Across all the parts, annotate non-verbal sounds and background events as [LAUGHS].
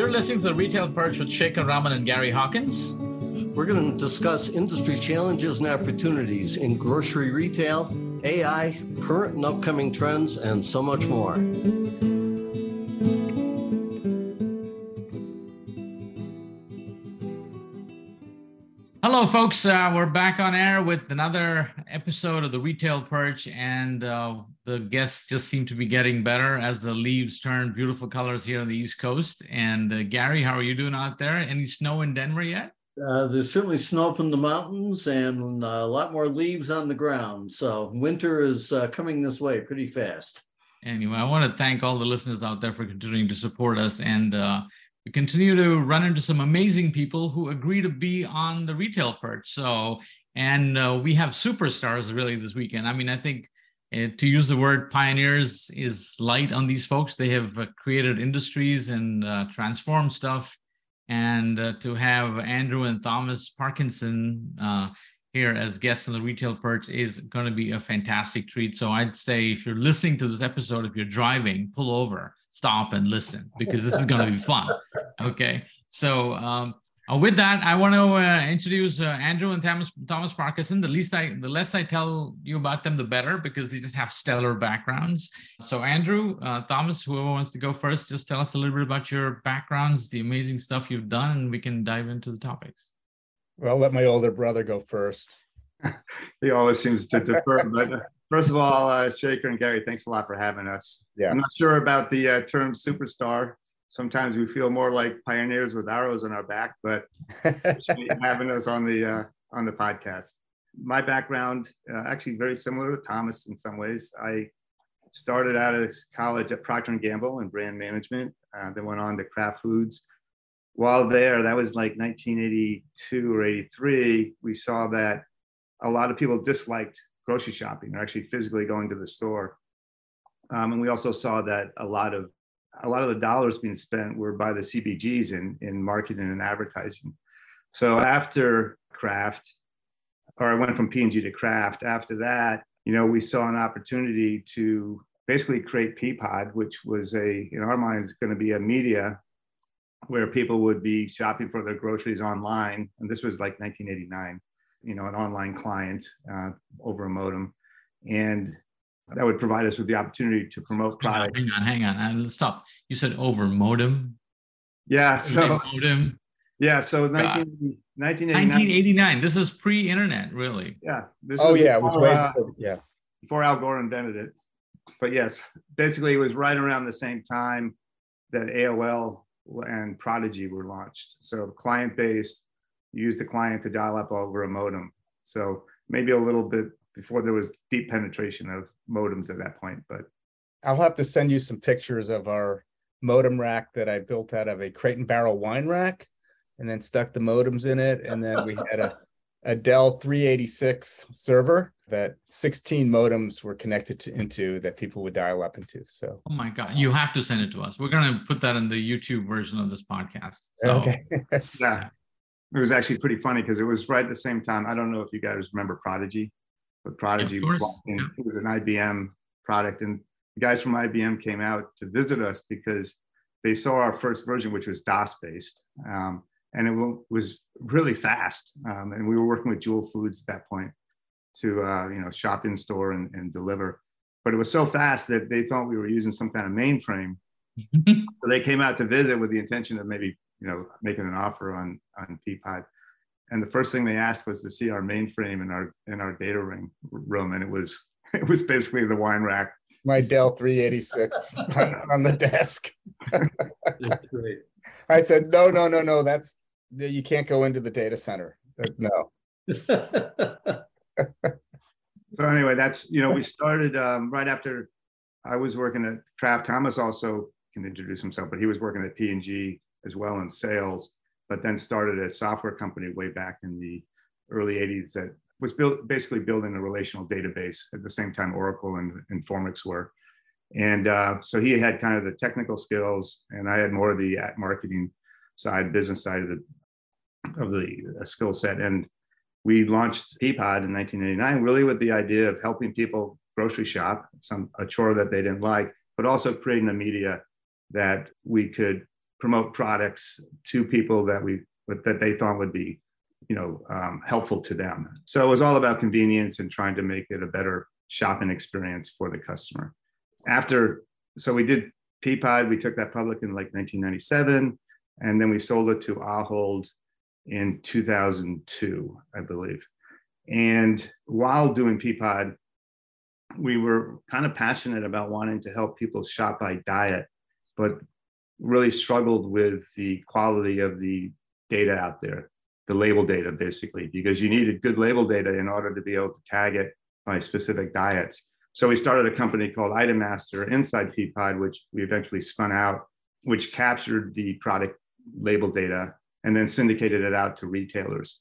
You're listening to the Retail Perch with Shekhar Raman and Gary Hawkins. We're going to discuss industry challenges and opportunities in grocery retail, AI, current and upcoming trends, and so much more. Hello, folks. Uh, we're back on air with another episode of the Retail Perch, and uh, the guests just seem to be getting better as the leaves turn beautiful colors here on the East Coast. And uh, Gary, how are you doing out there? Any snow in Denver yet? Uh, there's certainly snow up in the mountains and uh, a lot more leaves on the ground. So winter is uh, coming this way pretty fast. Anyway, I want to thank all the listeners out there for continuing to support us. And uh, we continue to run into some amazing people who agree to be on the retail perch. So, and uh, we have superstars really this weekend. I mean, I think uh, to use the word pioneers is light on these folks. They have uh, created industries and uh, transformed stuff. And uh, to have Andrew and Thomas Parkinson uh, here as guests on the retail perch is going to be a fantastic treat. So I'd say if you're listening to this episode, if you're driving, pull over, stop and listen because this is going to be fun. [LAUGHS] Okay. So um, uh, with that, I want to uh, introduce uh, Andrew and Thomas Thomas Parkinson. The least I, the less I tell you about them, the better, because they just have stellar backgrounds. So, Andrew, uh, Thomas, whoever wants to go first, just tell us a little bit about your backgrounds, the amazing stuff you've done, and we can dive into the topics. Well, I'll let my older brother go first. [LAUGHS] he always seems to defer. [LAUGHS] but uh, first of all, uh, Shekhar and Gary, thanks a lot for having us. Yeah. I'm not sure about the term superstar sometimes we feel more like pioneers with arrows on our back, but [LAUGHS] having us on the uh, on the podcast. My background uh, actually very similar to Thomas in some ways. I started out of college at Procter and Gamble in brand management, uh, then went on to Kraft Foods. While there, that was like 1982 or 83. We saw that a lot of people disliked grocery shopping or actually physically going to the store. Um, and we also saw that a lot of a lot of the dollars being spent were by the CPGs in, in marketing and advertising. So after Kraft, or I went from P&G to Kraft, after that, you know, we saw an opportunity to basically create Peapod, which was a, in our minds, going to be a media where people would be shopping for their groceries online. And this was like 1989, you know, an online client uh, over a modem. And that would provide us with the opportunity to promote product. Hang on, hang on, hang on. Stop. You said over modem. Yeah. So modem. Yeah. So 19, 1989. 1989. This is pre-internet, really. Yeah. oh yeah, it was way uh, yeah before Al Gore invented it. But yes, basically it was right around the same time that AOL and Prodigy were launched. So client based, you use the client to dial up over a modem. So maybe a little bit before there was deep penetration of modems at that point. But I'll have to send you some pictures of our modem rack that I built out of a crate and barrel wine rack and then stuck the modems in it. And then we had a, a Dell 386 server that 16 modems were connected to, into that people would dial up into. So, oh my God, you have to send it to us. We're going to put that in the YouTube version of this podcast. So. Okay. [LAUGHS] yeah. It was actually pretty funny because it was right at the same time. I don't know if you guys remember Prodigy but Prodigy was, yeah. it was an IBM product. And the guys from IBM came out to visit us because they saw our first version, which was DOS based. Um, and it was really fast. Um, and we were working with Jewel Foods at that point to, uh, you know, shop in store and, and deliver. But it was so fast that they thought we were using some kind of mainframe. [LAUGHS] so they came out to visit with the intention of maybe, you know, making an offer on, on Peapod and the first thing they asked was to see our mainframe in our in our data ring room, and it was [LAUGHS] it was basically the wine rack. My Dell 386 [LAUGHS] on, on the desk. I said, no, no, no, no. That's you can't go into the data center. Uh, no. [LAUGHS] so anyway, that's you know we started um, right after I was working at Kraft. Thomas also can introduce himself, but he was working at P and G as well in sales but then started a software company way back in the early 80s that was built basically building a relational database at the same time Oracle and Informix were. And uh, so he had kind of the technical skills, and I had more of the marketing side, business side of the of the uh, skill set. And we launched Peapod in 1989, really with the idea of helping people grocery shop, some a chore that they didn't like, but also creating a media that we could promote products to people that we that they thought would be you know um, helpful to them. So it was all about convenience and trying to make it a better shopping experience for the customer. After so we did peapod we took that public in like 1997 and then we sold it to ahold in 2002 i believe. And while doing peapod we were kind of passionate about wanting to help people shop by diet but really struggled with the quality of the data out there, the label data basically, because you needed good label data in order to be able to tag it by specific diets. So we started a company called Item Master inside Peapod, which we eventually spun out, which captured the product label data and then syndicated it out to retailers.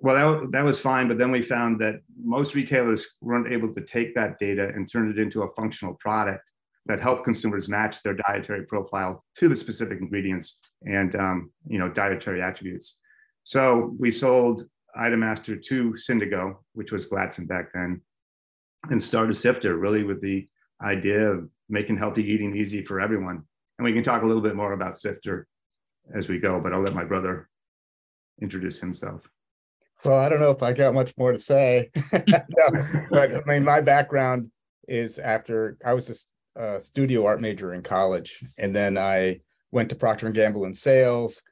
Well, that, that was fine, but then we found that most retailers weren't able to take that data and turn it into a functional product that help consumers match their dietary profile to the specific ingredients and um, you know dietary attributes. So we sold Item Master to Syndigo, which was Gladson back then, and started Sifter really with the idea of making healthy eating easy for everyone. And we can talk a little bit more about Sifter as we go, but I'll let my brother introduce himself. Well, I don't know if I got much more to say, [LAUGHS] no, but I mean, my background is after I was a studio art major in college, and then I went to Procter and Gamble in sales.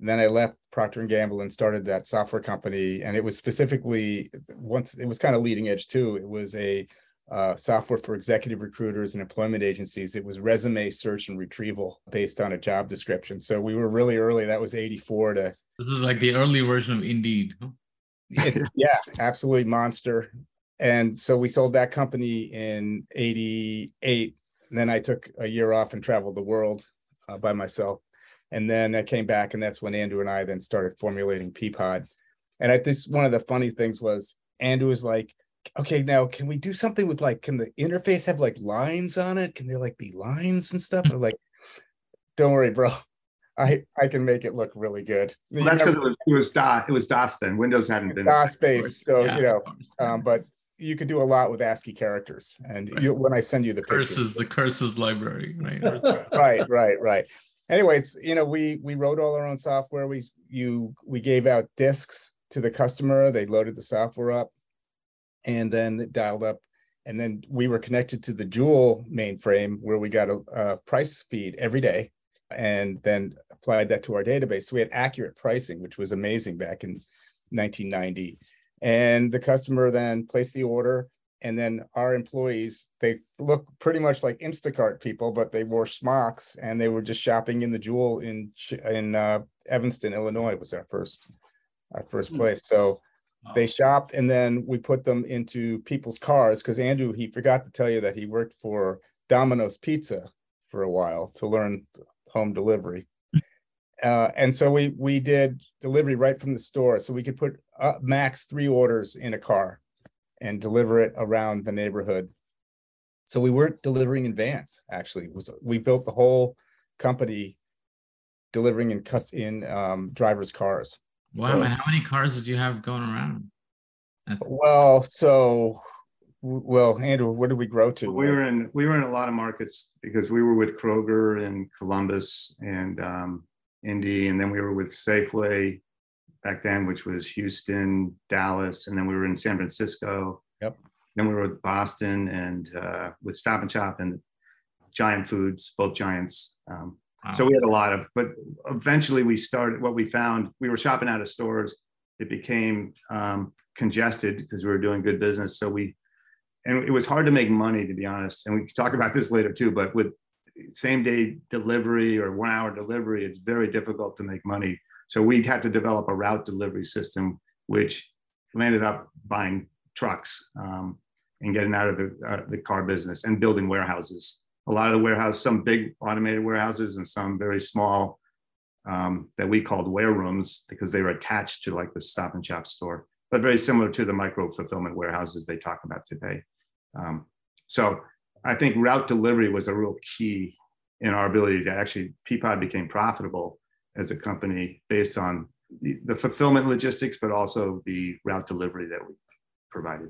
And then I left Procter and Gamble and started that software company, and it was specifically once it was kind of leading edge too. It was a uh, software for executive recruiters and employment agencies. It was resume search and retrieval based on a job description. So we were really early. That was 84 to. This is like the early version of Indeed. It, yeah, absolutely monster. And so we sold that company in 88 and then I took a year off and traveled the world uh, by myself. And then I came back, and that's when Andrew and I then started formulating Peapod. And I think one of the funny things was Andrew was like, okay, now can we do something with like, can the interface have like lines on it? Can there like be lines and stuff? I'm like, don't worry, bro. I I can make it look really good. Well, that's because it was it was DOS. It was DOS then. Windows hadn't been DOS based, so yeah, you know. Um, but you could do a lot with ASCII characters. And right. you, when I send you the curses, the curses library, [LAUGHS] right? right, right, right. Anyway, it's you know we we wrote all our own software. We you we gave out discs to the customer. They loaded the software up, and then it dialed up. And then we were connected to the Jewel mainframe where we got a, a price feed every day, and then applied that to our database. So we had accurate pricing, which was amazing back in 1990 and the customer then placed the order and then our employees they look pretty much like instacart people but they wore smocks and they were just shopping in the jewel in in uh, evanston illinois was our first our first hmm. place. So they shopped and then we put them into people's cars because andrew he forgot to tell you that he worked for domino's pizza for a while to learn home delivery uh, and so we we did delivery right from the store so we could put uh, max three orders in a car and deliver it around the neighborhood. So we weren't delivering in vans. Actually, was we built the whole company delivering in in um, drivers' cars. Wow! So, and how many cars did you have going around? Well, so well, Andrew, what did we grow to? We were in we were in a lot of markets because we were with Kroger and Columbus and um, Indy, and then we were with Safeway back then, which was Houston, Dallas, and then we were in San Francisco. Yep. Then we were with Boston and uh, with Stop and Shop and Giant Foods, both giants. Um, wow. So we had a lot of, but eventually we started. What we found, we were shopping out of stores. It became um, congested because we were doing good business. So we, and it was hard to make money, to be honest. And we can talk about this later too. But with same day delivery or one hour delivery, it's very difficult to make money so we had to develop a route delivery system, which landed up buying trucks um, and getting out of the, uh, the car business and building warehouses. A lot of the warehouse, some big automated warehouses and some very small um, that we called ware rooms because they were attached to like the stop and shop store, but very similar to the micro fulfillment warehouses they talk about today. Um, so I think route delivery was a real key in our ability to actually, Peapod became profitable as a company based on the, the fulfillment logistics, but also the route delivery that we provided.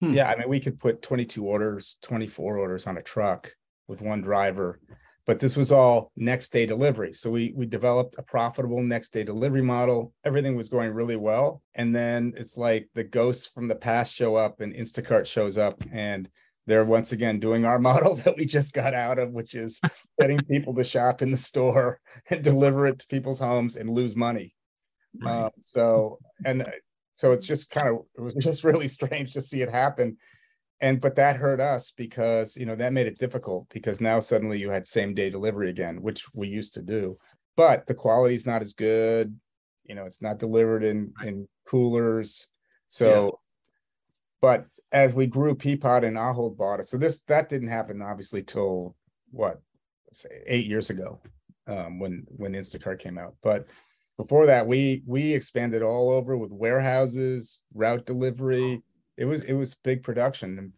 Hmm. Yeah, I mean, we could put 22 orders, 24 orders on a truck with one driver. but this was all next day delivery. So we we developed a profitable next day delivery model. Everything was going really well. And then it's like the ghosts from the past show up and Instacart shows up and they're once again doing our [LAUGHS] model that we just got out of, which is getting [LAUGHS] people to shop in the store and deliver it to people's homes and lose money. Right. Um, so and so it's just kind of it was [LAUGHS] just really strange to see it happen. And but that hurt us because you know that made it difficult because now suddenly you had same day delivery again which we used to do. But the quality is not as good. You know it's not delivered in in coolers. So but as we grew peapod and ahold bought it so this that didn't happen obviously till what eight years ago um, when when instacart came out but before that we we expanded all over with warehouses route delivery it was it was big production and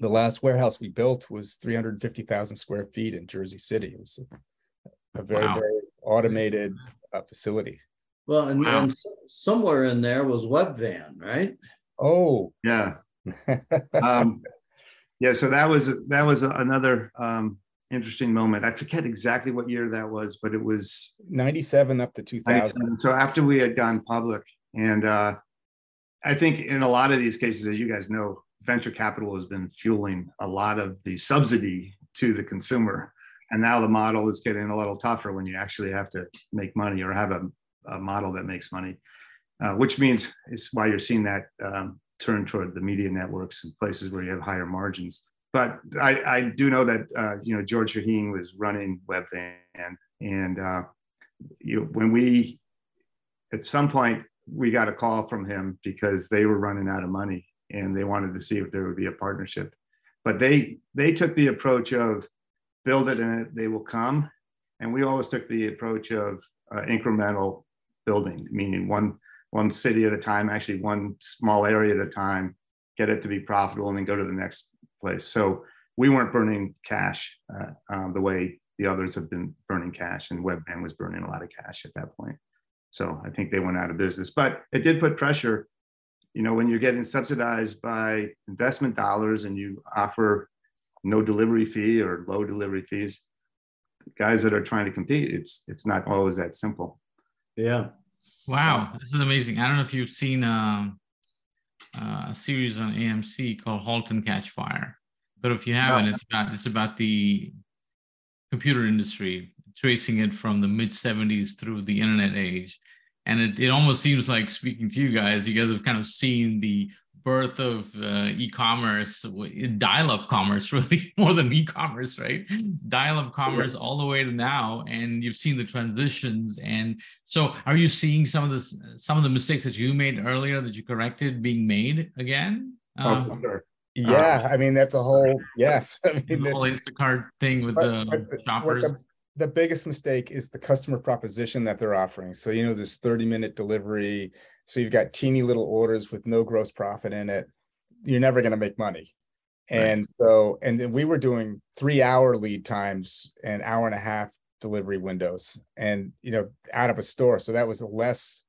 the last warehouse we built was 350,000 square feet in Jersey City. It was a, a very wow. very automated uh, facility. Well, and, wow. and, somewhere in there was Webvan, right? Oh, yeah. Um, [LAUGHS] yeah, so that was that was another um, interesting moment. I forget exactly what year that was, but it was 97 up to 2000. So after we had gone public and uh, I think in a lot of these cases, as you guys know, venture capital has been fueling a lot of the subsidy to the consumer. And now the model is getting a little tougher when you actually have to make money or have a, a model that makes money, uh, which means it's why you're seeing that um, turn toward the media networks and places where you have higher margins. But I, I do know that uh, you know George Shaheen was running Webvan, and uh, you when we at some point we got a call from him because they were running out of money and they wanted to see if there would be a partnership. But they they took the approach of build it and they will come, and we always took the approach of uh, incremental building, meaning one one city at a time, actually one small area at a time, get it to be profitable, and then go to the next place. So we weren't burning cash uh, um, the way the others have been burning cash, and Webvan was burning a lot of cash at that point. So I think they went out of business. But it did put pressure. You know, when you're getting subsidized by investment dollars and you offer no delivery fee or low delivery fees, guys that are trying to compete, it's it's not always that simple. Yeah. Wow, this is amazing. I don't know if you've seen um, uh, a series on AMC called *Halt and Catch Fire*, but if you haven't, no. it's about it's about the computer industry tracing it from the mid 70s through the internet age and it, it almost seems like speaking to you guys you guys have kind of seen the birth of uh, e-commerce dial-up commerce [LAUGHS] really more than e-commerce right dial-up commerce all the way to now and you've seen the transitions and so are you seeing some of this some of the mistakes that you made earlier that you corrected being made again oh, um, sure. yeah uh, i mean that's a whole yes [LAUGHS] I mean, the whole instacart thing with but, the but, shoppers the biggest mistake is the customer proposition that they're offering. So, you know, this 30 minute delivery. So you've got teeny little orders with no gross profit in it. You're never going to make money. And right. so, and then we were doing three hour lead times and hour and a half delivery windows and, you know, out of a store. So that was less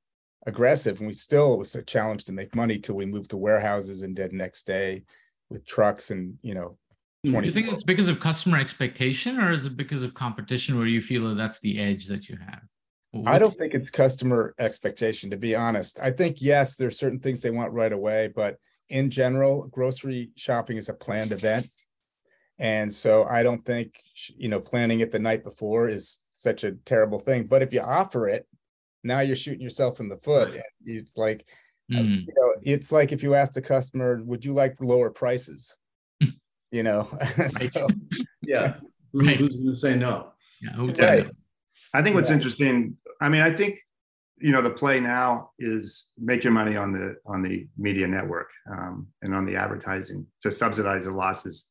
aggressive. And we still, it was a challenge to make money till we moved to warehouses and did next day with trucks and, you know, hmm. do you think it's because of customer expectation or is it because of competition where you feel that that's the edge that you have? What's... I don't think it's customer expectation, to be honest. I think, yes, there's certain things they want right away, but in general, grocery shopping is a planned event. And so I don't think, you know, planning it the night before is such a terrible thing. But if you offer it, now you're shooting yourself in the foot. Right. It's like, mm. you know, it's like if you asked a customer, would you like lower prices? [LAUGHS] you know. [LAUGHS] so, [LAUGHS] yeah, right. who's going to say no? Yeah, right. I think what's yeah. interesting. I mean, I think you know the play now is make your money on the on the media network um, and on the advertising to subsidize the losses.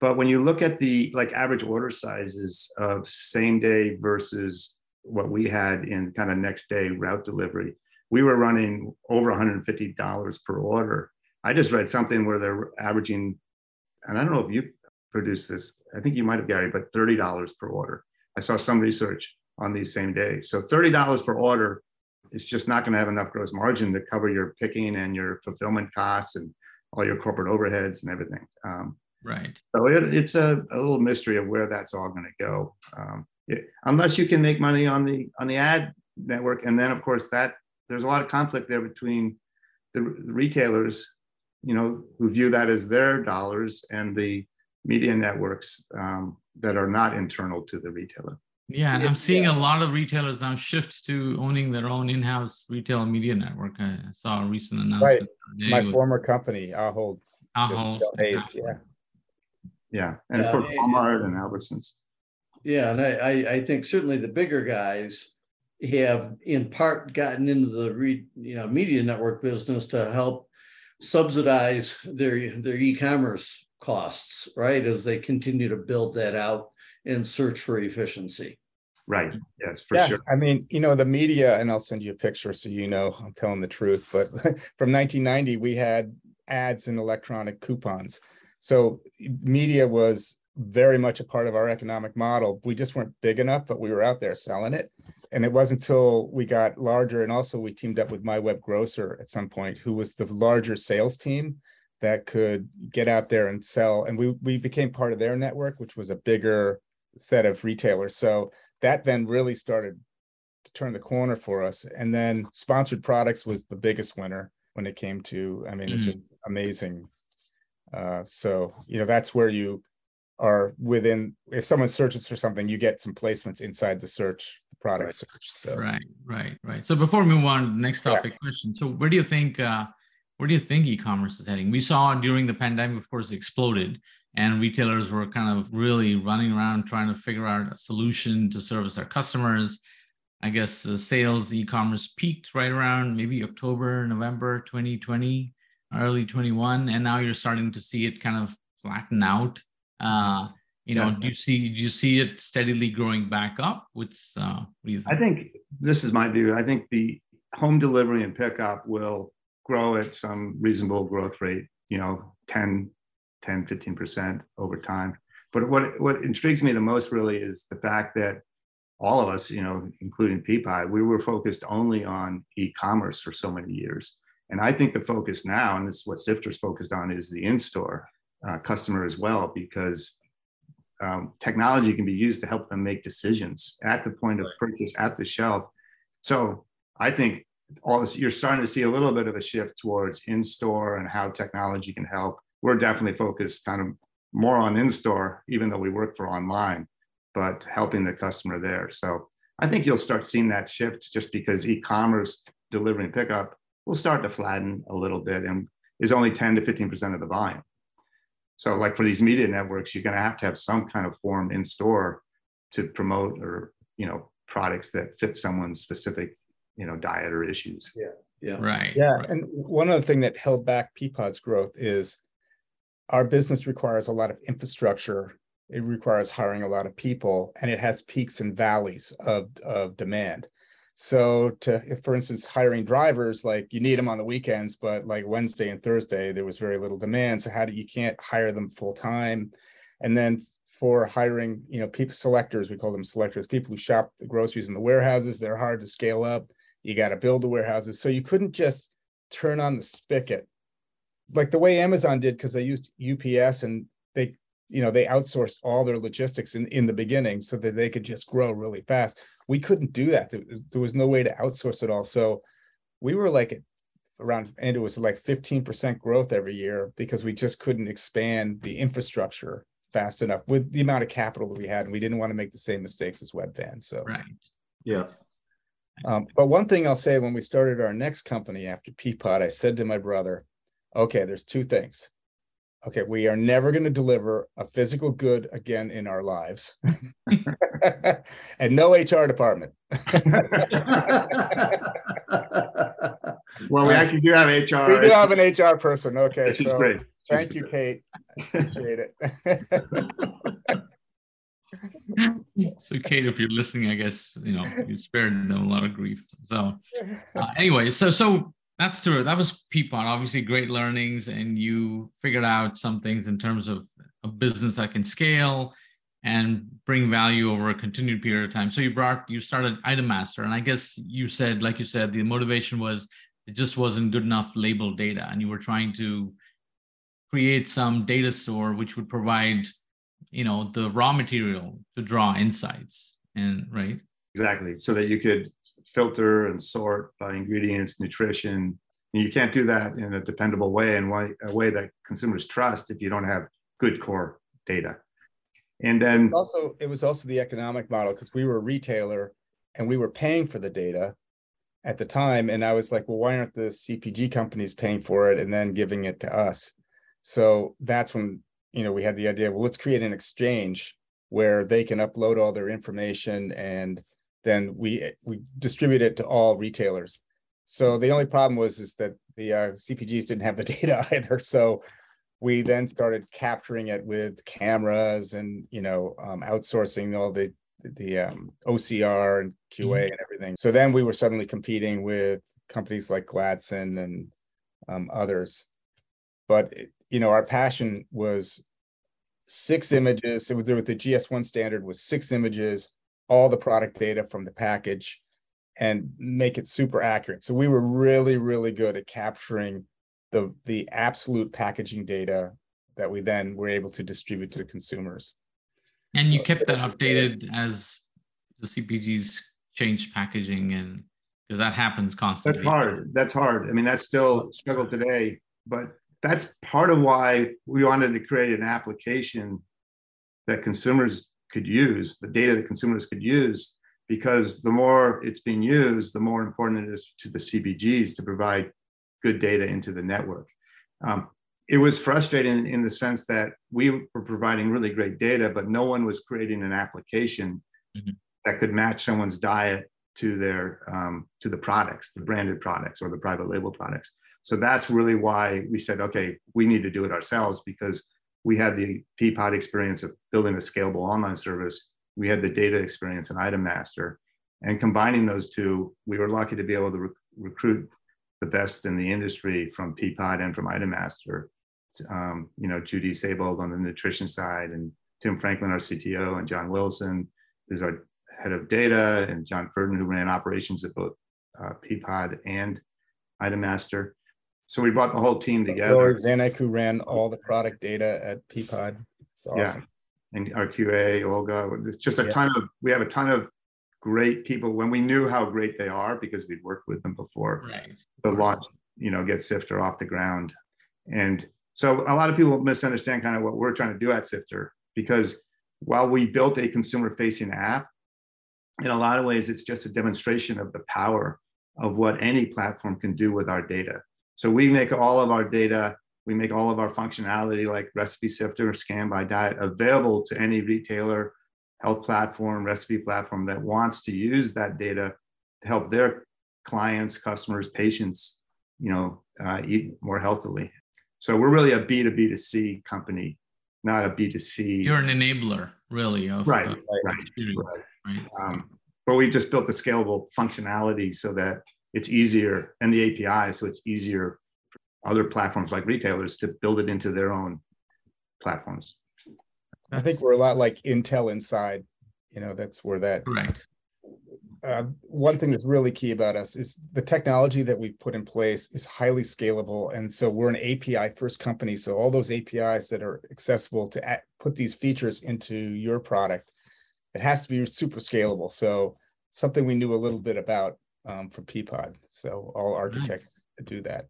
But when you look at the like average order sizes of same day versus what we had in kind of next day route delivery, we were running over $150 per order. I just read something where they're averaging and I don't know if you produced this, I think you might have, Gary, but $30 per order. I saw some research on these same days. So $30 per order is just not going to have enough gross margin to cover your picking and your fulfillment costs and all your corporate overheads and everything. Um, Right. So it, it's a, a little mystery of where that's all going to go. Um, it, unless you can make money on the on the ad network, and then of course that there's a lot of conflict there between the, the retailers, you know, who view that as their dollars, and the media networks um, that are not internal to the retailer. Yeah, and I'm seeing yeah. a lot of retailers now shift to owning their own in-house retail media network. I saw a recent announcement. Right. My with, former company, Ahold. Ahold. Exactly. Yeah. Yeah, and yeah, of course Walmart and Albertsons. Yeah, and I, I think certainly the bigger guys have in part gotten into the re, you know media network business to help subsidize their their e-commerce costs, right? As they continue to build that out and search for efficiency. Right. Yes, for yeah, sure. I mean, you know, the media, and I'll send you a picture so you know I'm telling the truth. But [LAUGHS] from 1990, we had ads and electronic coupons. So media was very much a part of our economic model. We just weren't big enough, but we were out there selling it. And it wasn't until we got larger, and also we teamed up with MyWebGrocer at some point, who was the larger sales team that could get out there and sell. And we we became part of their network, which was a bigger set of retailers. So that then really started to turn the corner for us. And then sponsored products was the biggest winner when it came to, I mean, it's just amazing. Uh, so, you know, that's where you are within, if someone searches for something, you get some placements inside the search, the product right. search. So, right, right, right. So before we move on, next topic yeah. question. So where do you think, uh, where do you think e-commerce is heading? We saw during the pandemic, of course, exploded and retailers were kind of really running around trying to figure out a solution to service their customers. I guess the sales e-commerce peaked right around maybe October, November 2020, early 21, and now you're starting to see it kind of flatten out. Uh, you know, yeah. do you see do you see it steadily growing back up? What's uh, what do you think? I think this is my view. I think the home delivery and pickup will grow at some reasonable growth rate. You know, 10 10, 15% over time. But what, what intrigues me the most really is the fact that all of us, you know, including Peapod, we were focused only on e-commerce for so many years. And I think the focus now, and this is what Sifter's focused on, is the in-store uh, customer as well, because um, technology can be used to help them make decisions at the point of purchase at the shelf. So I think all this, you're starting to see a little bit of a shift towards in-store and how technology can help we're definitely focused kind of more on in-store, even though we work for online, but helping the customer there. So I think you'll start seeing that shift just because e-commerce delivery and pickup will start to flatten a little bit and is only 10 to 15% of the volume. So like for these media networks, you're going to have to have some kind of form in store to promote or, you know, products that fit someone's specific, you know, diet or issues. Yeah. Yeah. Right. Yeah. Right. And one other thing that held back Peapod's growth is our business requires a lot of infrastructure. It requires hiring a lot of people, and it has peaks and valleys of, of demand. So, to if, for instance, hiring drivers, like you need them on the weekends, but like Wednesday and Thursday, there was very little demand. So, how do you can't hire them full time? And then for hiring, you know, people selectors, we call them selectors, people who shop the groceries in the warehouses, they're hard to scale up. You got to build the warehouses. So you couldn't just turn on the spigot like the way Amazon did because they used UPS and they you know they outsourced all their logistics in in the beginning so that they could just grow really fast. We couldn't do that. There, there was no way to outsource it all. So we were like around and it was like 15% growth every year because we just couldn't expand the infrastructure fast enough with the amount of capital that we had and we didn't want to make the same mistakes as webvan so right yeah um, but one thing i'll say when we started our next company after peapod i said to my brother okay, there's two things. Okay, we are never going to deliver a physical good again in our lives, [LAUGHS] and no HR department. well, we actually do have HR. We do have an HR person. Okay, so great. thank you, Kate. [LAUGHS] Appreciate it. [LAUGHS] [LAUGHS] so kate if you're listening i guess you know you spared them a lot of grief so [LAUGHS] uh, anyway so so that's true. That was Peapod. Obviously, great learnings, and you figured out some things in terms of a business that can scale and bring value over a continued period of time. So you brought, you started Item Master, and I guess you said, like you said, the motivation was it just wasn't good enough label data, and you were trying to create some data store which would provide you know the raw material to draw insights and right? Exactly. So that you could filter and sort by ingredients nutrition. And you can't do that in a dependable way and a way that consumers trust if you don't have good core data. And then also it was also the economic model because we were a retailer and we were paying for the data at the time. And i was like well why aren't the cpg companies paying for it and then giving it to us? So that's when you know we had the idea well let's create an exchange where they can upload all their information and then we we distribute it to all retailers so the only problem was is that the uh, cpgs didn't have the [LAUGHS] data either so we then started capturing it with cameras and you know um, outsourcing all the the um, OCR and QA mm-hmm. and everything. So then we were suddenly competing with companies like Gladson and um, others. But you know, our passion was six images. It was with the GS1 standard was six images, all the product data from the package, and make it super accurate. So we were really, really good at capturing the the absolute packaging data that we then were able to distribute to the consumers. And you kept that updated as the CPGs changed packaging and because that happens constantly. That's hard. That's hard. I mean, that's still struggle today, but that's part of why we wanted to create an application that consumers could use, the data that consumers could use, because the more it's being used, the more important it is to the CPGs to provide good data into the network. Um, it was frustrating in the sense that we were providing really great data, but no one was creating an application mm-hmm. that could match someone's diet to their um, to the products, the branded products or the private label products. So that's really why we said, okay, we need to do it ourselves because we had the Peapod experience of building a scalable online service. We had the data experience in Item Master, and combining those two, we were lucky to be able to rec- recruit the best in the industry from Peapod and from Item Master um, you know, Judy Sebold on the nutrition side, and Tim Franklin, our CTO, and John Wilson, who's our head of data, and John Furden, who ran operations at both uh, Peapod and Item Master. So we brought the whole team together. Lord Zanek, who ran all the product data at Peapod. It's awesome. Yeah. And our QA, Olga, it's just a yeah. ton of, we have a ton of great people when we knew how great they are because we'd worked with them before. Right. The launch, you know, get Sifter off the ground. And so a lot of people misunderstand kind of what we're trying to do at Sifter because while we built a consumer facing app, in a lot of ways, it's just a demonstration of the power of what any platform can do with our data. So we make all of our data, we make all of our functionality like recipe sifter or scan by diet available to any retailer, health platform, recipe platform that wants to use that data to help their clients, customers, patients, you know, uh, eat more healthily. So we're really a B to B to C company, not a B to C. You're an enabler, really. Of, right, uh, right, right. right. Um, but we just built a scalable functionality so that it's easier, and the API, so it's easier for other platforms like retailers to build it into their own platforms. I think we're a lot like Intel Inside. You know, that's where that right uh, one thing that's really key about us is the technology that we've put in place is highly scalable. And so we're an API first company. So all those APIs that are accessible to at, put these features into your product, it has to be super scalable. So something we knew a little bit about um, for Peapod. So all architects nice. do that.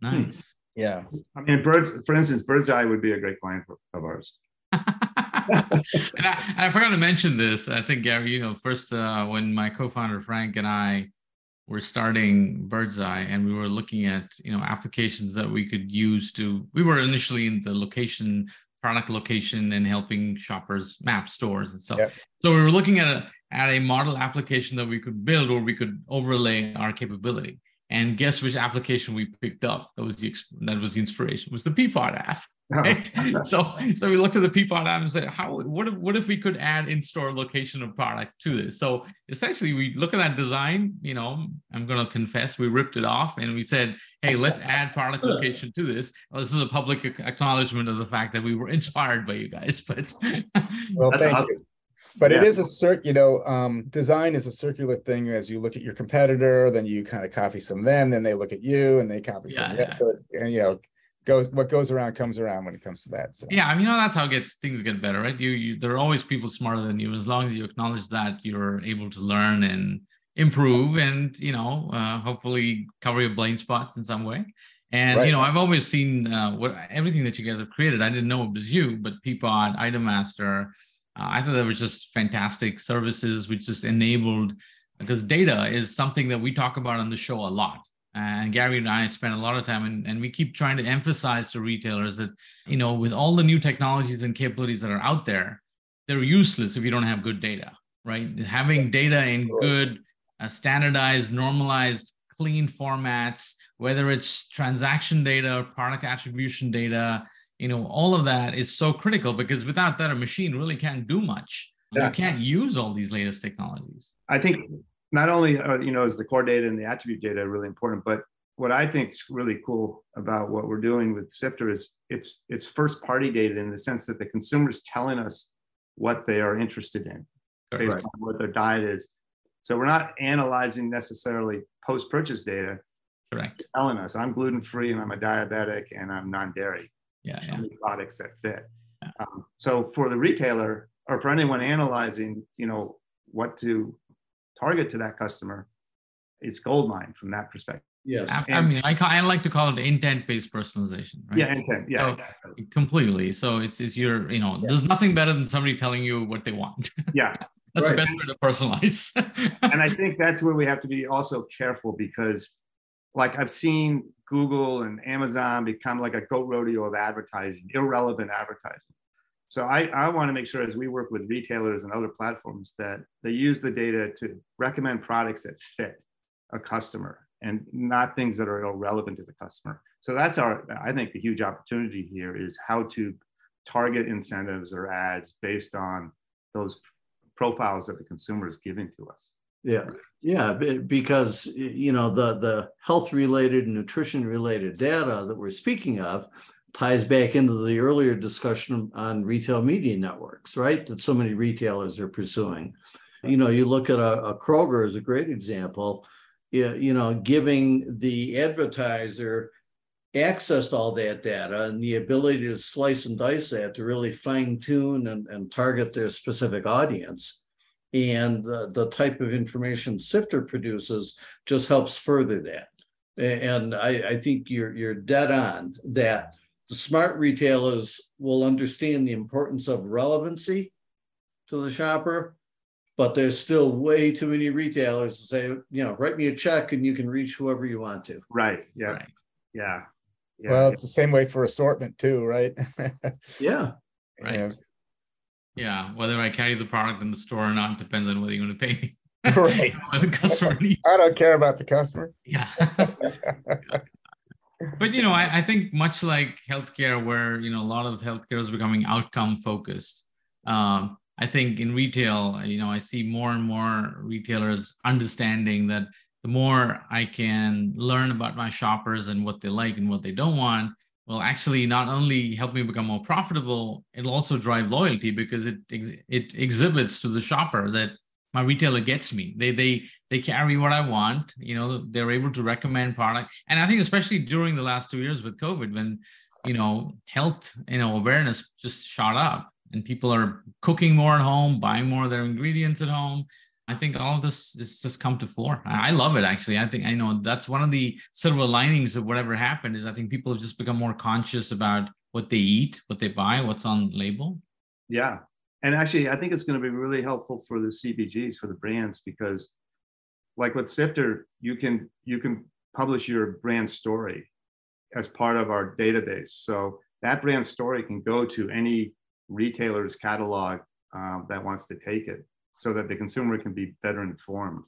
Nice. Yeah. I mean, birds, for instance, Birdzi would be a great client of ours. [LAUGHS] [LAUGHS] and, I, I, forgot to mention this. I think Gary, you know, first uh, when my co-founder Frank and I were starting Birdzi, and we were looking at you know applications that we could use to. We were initially in the location, product location, and helping shoppers map stores and stuff. Yep. So we were looking at a at a model application that we could build, or we could overlay our capability. And guess which application we picked up? That was the that was the inspiration. Was the Peapod app. [LAUGHS] Oh. Right? so so we looked at the Peapod app and said, how what if what if we could add in-store location of product to this? So essentially we look at that design, you know, I'm gonna confess, we ripped it off and we said, hey, let's add product location to this. Well, this is a public acknowledgement of the fact that we were [LAUGHS] inspired by you guys. But well, thank awesome. you but yeah. it is a cert you know um, design is a circular thing as you look at your competitor then you kind of copy some of them then they look at you and they copy yeah, some yeah. and you know goes what goes around comes around when it comes to that. So yeah, I mean, you know, that's how gets things get better, right? You, you there are always people smarter than you. As long as you acknowledge that, you're able to learn and improve, and you know, uh, hopefully cover your blind spots in some way. And right. you know, I've always seen uh, what everything that you guys have created. I didn't know it was you, but Peapod, Item Master. Uh, I thought that was just fantastic services, which just enabled because data is something that we talk about on the show a lot. And Gary and I spend a lot of time, and, and we keep trying to emphasize to retailers that, you know, with all the new technologies and capabilities that are out there, they're useless if you don't have good data, right? Having data in good, uh, standardized, normalized, clean formats, whether it's transaction data, product attribution data, you know, all of that is so critical because without that, a machine really can't do much. Yeah. You can't use all these latest technologies. I think not only are, you know is the core data and the attribute data really important, but what I think is really cool about what we're doing with Sifter is it's it's first party data in the sense that the consumer is telling us what they are interested in based right. on what their diet is. So we're not analyzing necessarily post purchase data. Correct. Telling us I'm gluten free and I'm a diabetic and I'm non dairy. Yeah. yeah. Products that fit. Yeah. Um, so for the retailer or for anyone analyzing, you know, what to target to that customer, it's gold mine from that perspective. Yes. I, I mean, I, I like to call it intent-based personalization, right? Yeah, intent. Yeah, so, exactly. completely. So it's it's your, you know, yeah. there's nothing better than somebody telling you what they want. [LAUGHS] Yeah. that's right. the best way to personalize. [LAUGHS] and I think that's where we have to be also careful because like I've seen Google and Amazon become like a goat rodeo of advertising, irrelevant advertising. So I, I want to make sure as we work with retailers and other platforms that they use the data to recommend products that fit a customer and not things that are irrelevant to the customer. So that's our, I think the huge opportunity here is how to target incentives or ads based on those profiles that the consumer is giving to us. Yeah, yeah, because you know the the health related, nutrition related data that we're speaking of ties back into the earlier discussion on retail media networks, right? That so many retailers are pursuing. You know, you look at a, a Kroger as a great example, you, you know, giving the advertiser access to all that data and the ability to slice and dice that to really fine tune and, and target their specific audience. And the, the type of information Sifter produces just helps further that. And I, I think you're you're dead on that the smart retailers will understand the importance of relevancy to the shopper, but there's still way too many retailers to say, you know, write me a check and you can reach whoever you want to. Right. Yeah. Right. Yeah. yeah. Well, it's the same way for assortment too, right? [LAUGHS] yeah. Right. Yeah. Yeah. Whether I carry the product in the store or not depends on whether you're going to pay me. [LAUGHS] right. [LAUGHS] the customer needs. I don't care about the customer. Yeah. [LAUGHS] but you know I, I, think much like healthcare where you know a lot of healthcare is becoming outcome focused um, i think in retail you know i see more and more retailers understanding that the more i can learn about my shoppers and what they like and what they don't want will actually not only help me become more profitable it'll also drive loyalty because it it exhibits to the shopper that my retailer gets me. They they they carry what i want you know they're able to recommend product. And i think especially during the last two years with covid when you know health you know awareness just shot up and people are cooking more at home buying more of their ingredients at home i think all of this has just come to fore i love it actually. I think i know that's one of the silver linings of whatever happened is i think people have just become more conscious about what they eat what they buy what's on label. Yeah. And actually, I think it's going to be really helpful for the CPGs, for the brands, because like with Sifter, you can you can publish your brand story as part of our database. So that brand story can go to any retailer's catalog um, that wants to take it, so that the consumer can be better informed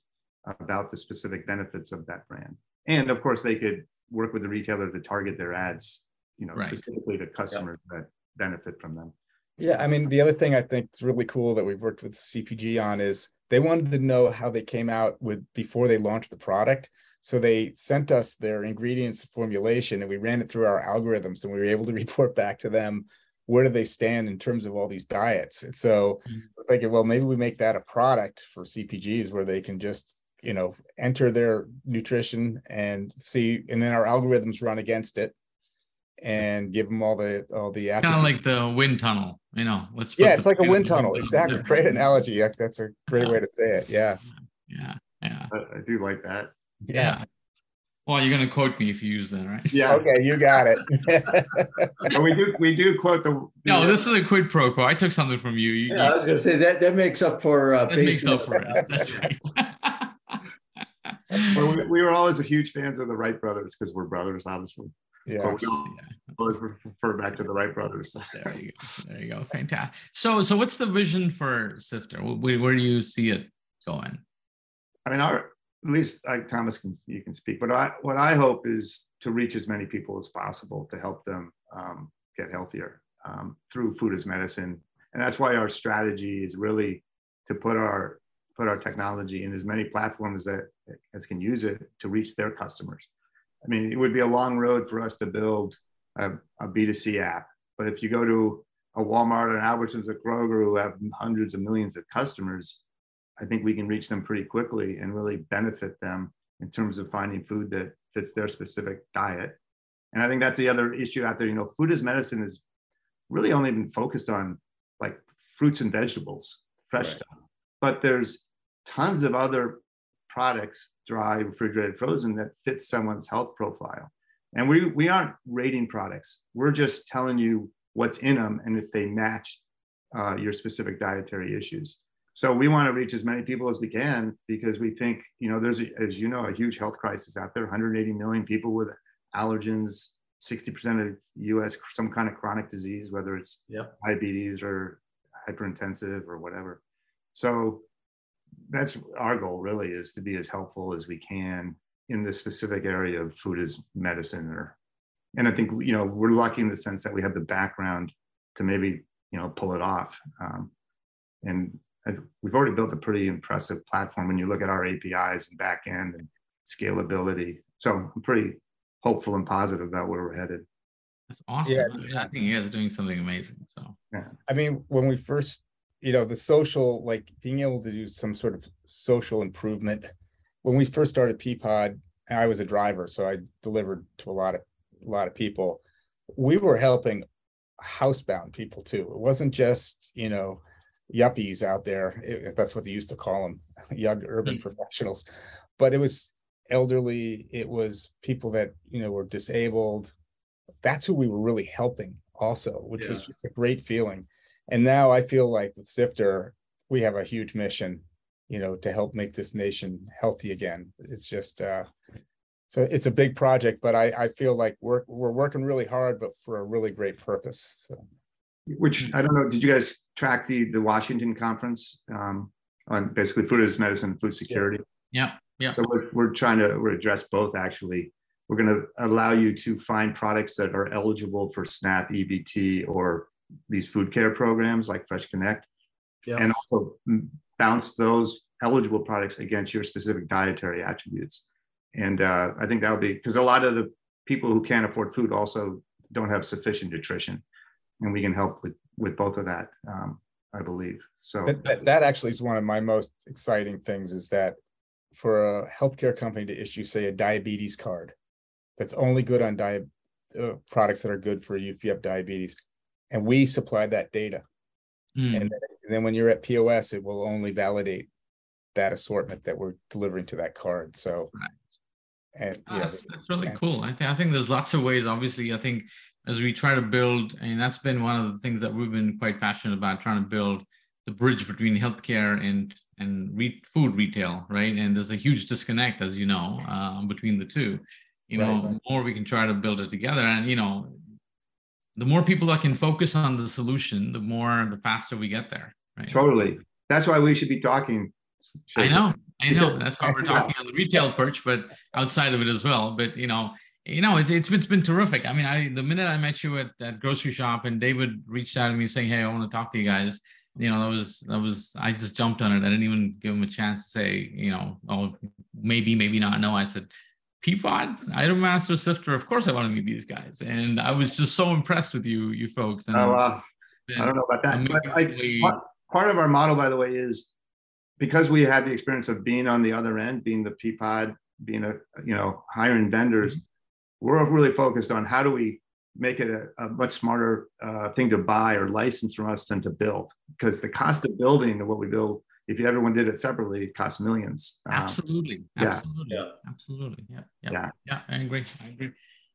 about the specific benefits of that brand. And of course, they could work with the retailer to target their ads, you know, right. specifically to customers yep. that benefit from them. Yeah, I mean, the other thing I think is really cool that we've worked with CPG on is they wanted to know how they came out with before they launched the product. So they sent us their ingredients formulation and we ran it through our algorithms and we were able to [LAUGHS] report back to them where do they stand in terms of all these diets. And so mm-hmm. thinking, well, maybe we make that a product for CPGs where they can just, you know, enter their nutrition and see, and then our algorithms run against it and give them all the all the kind of like the wind tunnel you know let's yeah it's like a wind tunnel exactly great analogy that's a great way to say it yeah yeah yeah I, I do like that yeah. yeah. Well, you're gonna quote me if you use that, right? Yeah. Okay, you got it. [LAUGHS] We do we do quote the. No, this is a quid pro quo. I took something from you. you Yeah, I was gonna say that, that makes up for. uh, that makes up for it. That's right. [LAUGHS] Well, we, we were always a huge fans of the Wright brothers because we're brothers, obviously. yeah. But we always refer back to the Wright brothers. [LAUGHS] there you go. There you go. Fantastic. So, so what's the vision for Sifter? Where, where do you see it going? I mean, our at least like Thomas can you can speak, but I what I hope is to reach as many people as possible to help them um, get healthier um, through food as medicine, and that's why our strategy is really to put our put our technology in as many platforms that as can use it to reach their customers. I mean, it would be a long road for us to build a a B2C app, but if you go to a Walmart and Albertsons, a Kroger, who have hundreds of millions of customers, I think we can reach them pretty quickly and really benefit them in terms of finding food that fits their specific diet. And I think that's the other issue out there. You know, food as medicine is really only been focused on like fruits and vegetables, fresh Right. stuff. But there's tons of other products, dry, refrigerated, frozen, that fits someone's health profile. And we we aren't rating products. We're just telling you what's in them and if they match uh, your specific dietary issues. So we want to reach as many people as we can because we think, you know, there's, a, as you know, a huge health crisis out there. 180 million people with allergens, 60% of U.S. some kind of chronic disease, whether it's Yep. diabetes or hyperintensive or whatever. So that's our goal really is to be as helpful as we can in the specific area of food as medicine or and i think you know we're lucky in the sense that we have the background to maybe you know pull it off um, and we've already built a pretty impressive platform when you look at our apis and back end and scalability so i'm pretty hopeful and positive about where we're headed That's awesome. Yeah. I think you guys are doing something amazing. So, I mean, when we first, you know, the social, like being able to do some sort of social improvement. When we first started Peapod, I was a driver, so I delivered to a lot of a lot of people. We were helping housebound people too. It wasn't just, you know, yuppies out there, if that's what they used to call them, [LAUGHS] young urban Mm. professionals. But it was elderly, it was people that, you know, were disabled. That's who we were really helping also, which was just a great feeling. And now I feel like with Sifter, we have a huge mission, you know, to help make this nation healthy again. It's just uh so it's a big project, but I I feel like we're we're working really hard, but for a really great purpose. So which i don't know did you guys track the the washington conference um, on basically food as medicine food security yeah, yeah. So we're, we're trying to we're address both actually. We're going to allow you to find products that are eligible for SNAP, EBT, or these food care programs like Fresh Connect, Yeah. and also bounce those eligible products against your specific dietary attributes. And uh, I think that would be because a lot of the people who can't afford food also don't have sufficient nutrition, and we can help with with both of that. Um, I believe so. that, that- that actually is one of my most exciting things is that for a healthcare company to issue, say, a diabetes card that's only good on diet uh, products that are good for you if you have diabetes, and we supply that data. Mm. And then, and then when you're at POS, it will only validate that assortment that we're delivering to that card. So, Right. and Oh, yeah, that's, that's really and- cool. I think I think there's lots of ways. Obviously, I think as we try to build, and that's been one of the things that we've been quite passionate about, trying to build the bridge between healthcare and and re- food retail, right? And there's a huge disconnect, as you know, uh, between the two. You know, Right, more we can try to build it together, and you know, the more people that can focus on the solution, the more the faster we get there, right? Totally. That's why we should be talking. I know, I know. That's why we're [LAUGHS] talking on the retail perch, but outside of it as well. But you know, you know, it's it's been, it's been terrific. I mean, I the minute I met you at that grocery shop and David reached out to me saying, "Hey, I want to talk to you guys." You know, that was that was I just jumped on it. I didn't even give him a chance to say, you know, oh, maybe, maybe not. No, I said, Peapod, ItemMaster Sifter. Of course, I want to meet these guys, and I was just so impressed with you, you folks. And Oh. I don't know about that. But I, part, part of our model, by the way, is because we had the experience of being on the other end, being the Peapod, being a you know hiring vendors. Mm-hmm. We're really focused on how do we make it a, a much smarter uh, thing to buy or license from us than to build. Because the cost of building what we build if everyone did it separately it costs millions. Um, absolutely. absolutely. Yeah. absolutely. Yeah, yeah. Yeah. Yeah. I agree. I agree.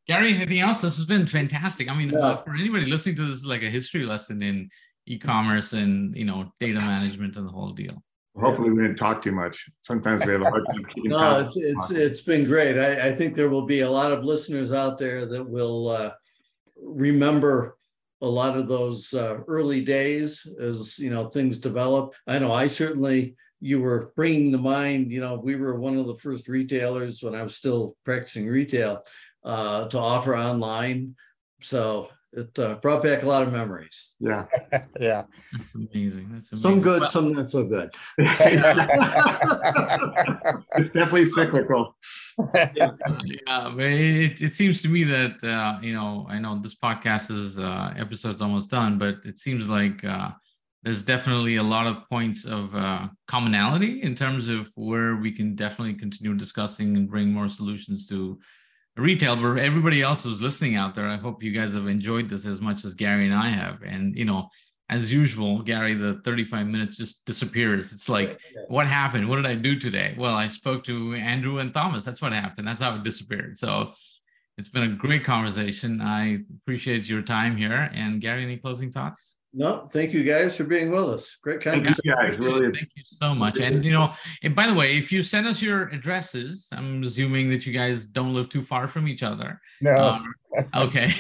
Gary anything else? This has been fantastic. I mean yeah. uh, for anybody listening to this like a history lesson in e-commerce and you know data management and the whole deal hopefully we didn't talk too much sometimes we have a hard time [LAUGHS] keeping no it's it's, it's been great I, I think there will be a lot of listeners out there that will uh, remember a lot of those uh, early days as you know things develop. I know I certainly you were bringing to mind. You know, we were one of the first retailers when I was still practicing retail uh, to offer online. So it uh, brought back a lot of memories. Yeah, [LAUGHS] yeah, that's amazing. That's amazing. Some good, well, some not so good. [LAUGHS] it's definitely cyclical. [LAUGHS] yeah, it, it seems to me that uh, you know, I know this podcast is uh, episode's almost done, but it seems like uh, there's definitely a lot of points of uh, commonality in terms of where we can definitely continue discussing and bring more solutions to retail but everybody else who's listening out there i hope you guys have enjoyed this as much as gary and i have. And you know as usual gary the 35 minutes just disappears. It's like yes. what happened? What did i do today? Well i spoke to andrew and thomas. That's what happened. That's how it disappeared. So it's been a great conversation. I appreciate your time here. And gary any closing thoughts no, thank you guys for being with us. Great conversation. Thank you guys. Really. Thank you so much. And you know, and by the way, if you send us your addresses, I'm assuming that you guys don't live too far from each other. No. Um, [LAUGHS] okay.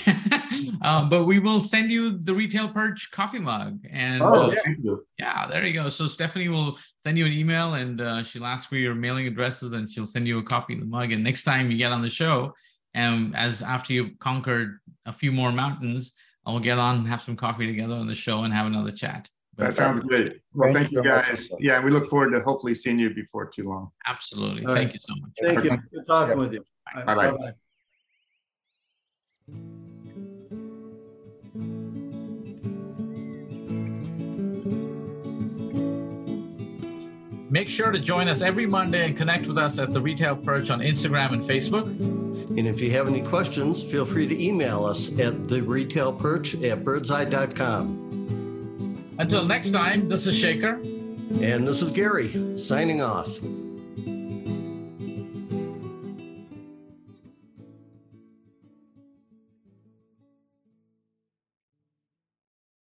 um, [LAUGHS] but we will send you the retail perch coffee mug. And oh, uh, thank you. yeah, there you go. So Stephanie will send you an email and uh, she'll ask for your mailing addresses and she'll send you a copy of the mug. And next time you get on the show, and as after you've conquered a few more mountains, I'll get on, have some coffee together on the show, and have another chat. That sounds great. Well, thank, thank you guys. Much. Yeah, we look forward to hopefully seeing you before too long. Absolutely. All thank right. you so much. Thank you. Good talking yep. with you. Bye bye. Make sure to join us every Monday and connect with us at the Retail Perch on Instagram and Facebook. And if you have any questions, feel free to email us at the retail perch at birdzi.com. Until next time, this is Shekar. And this is Gary signing off.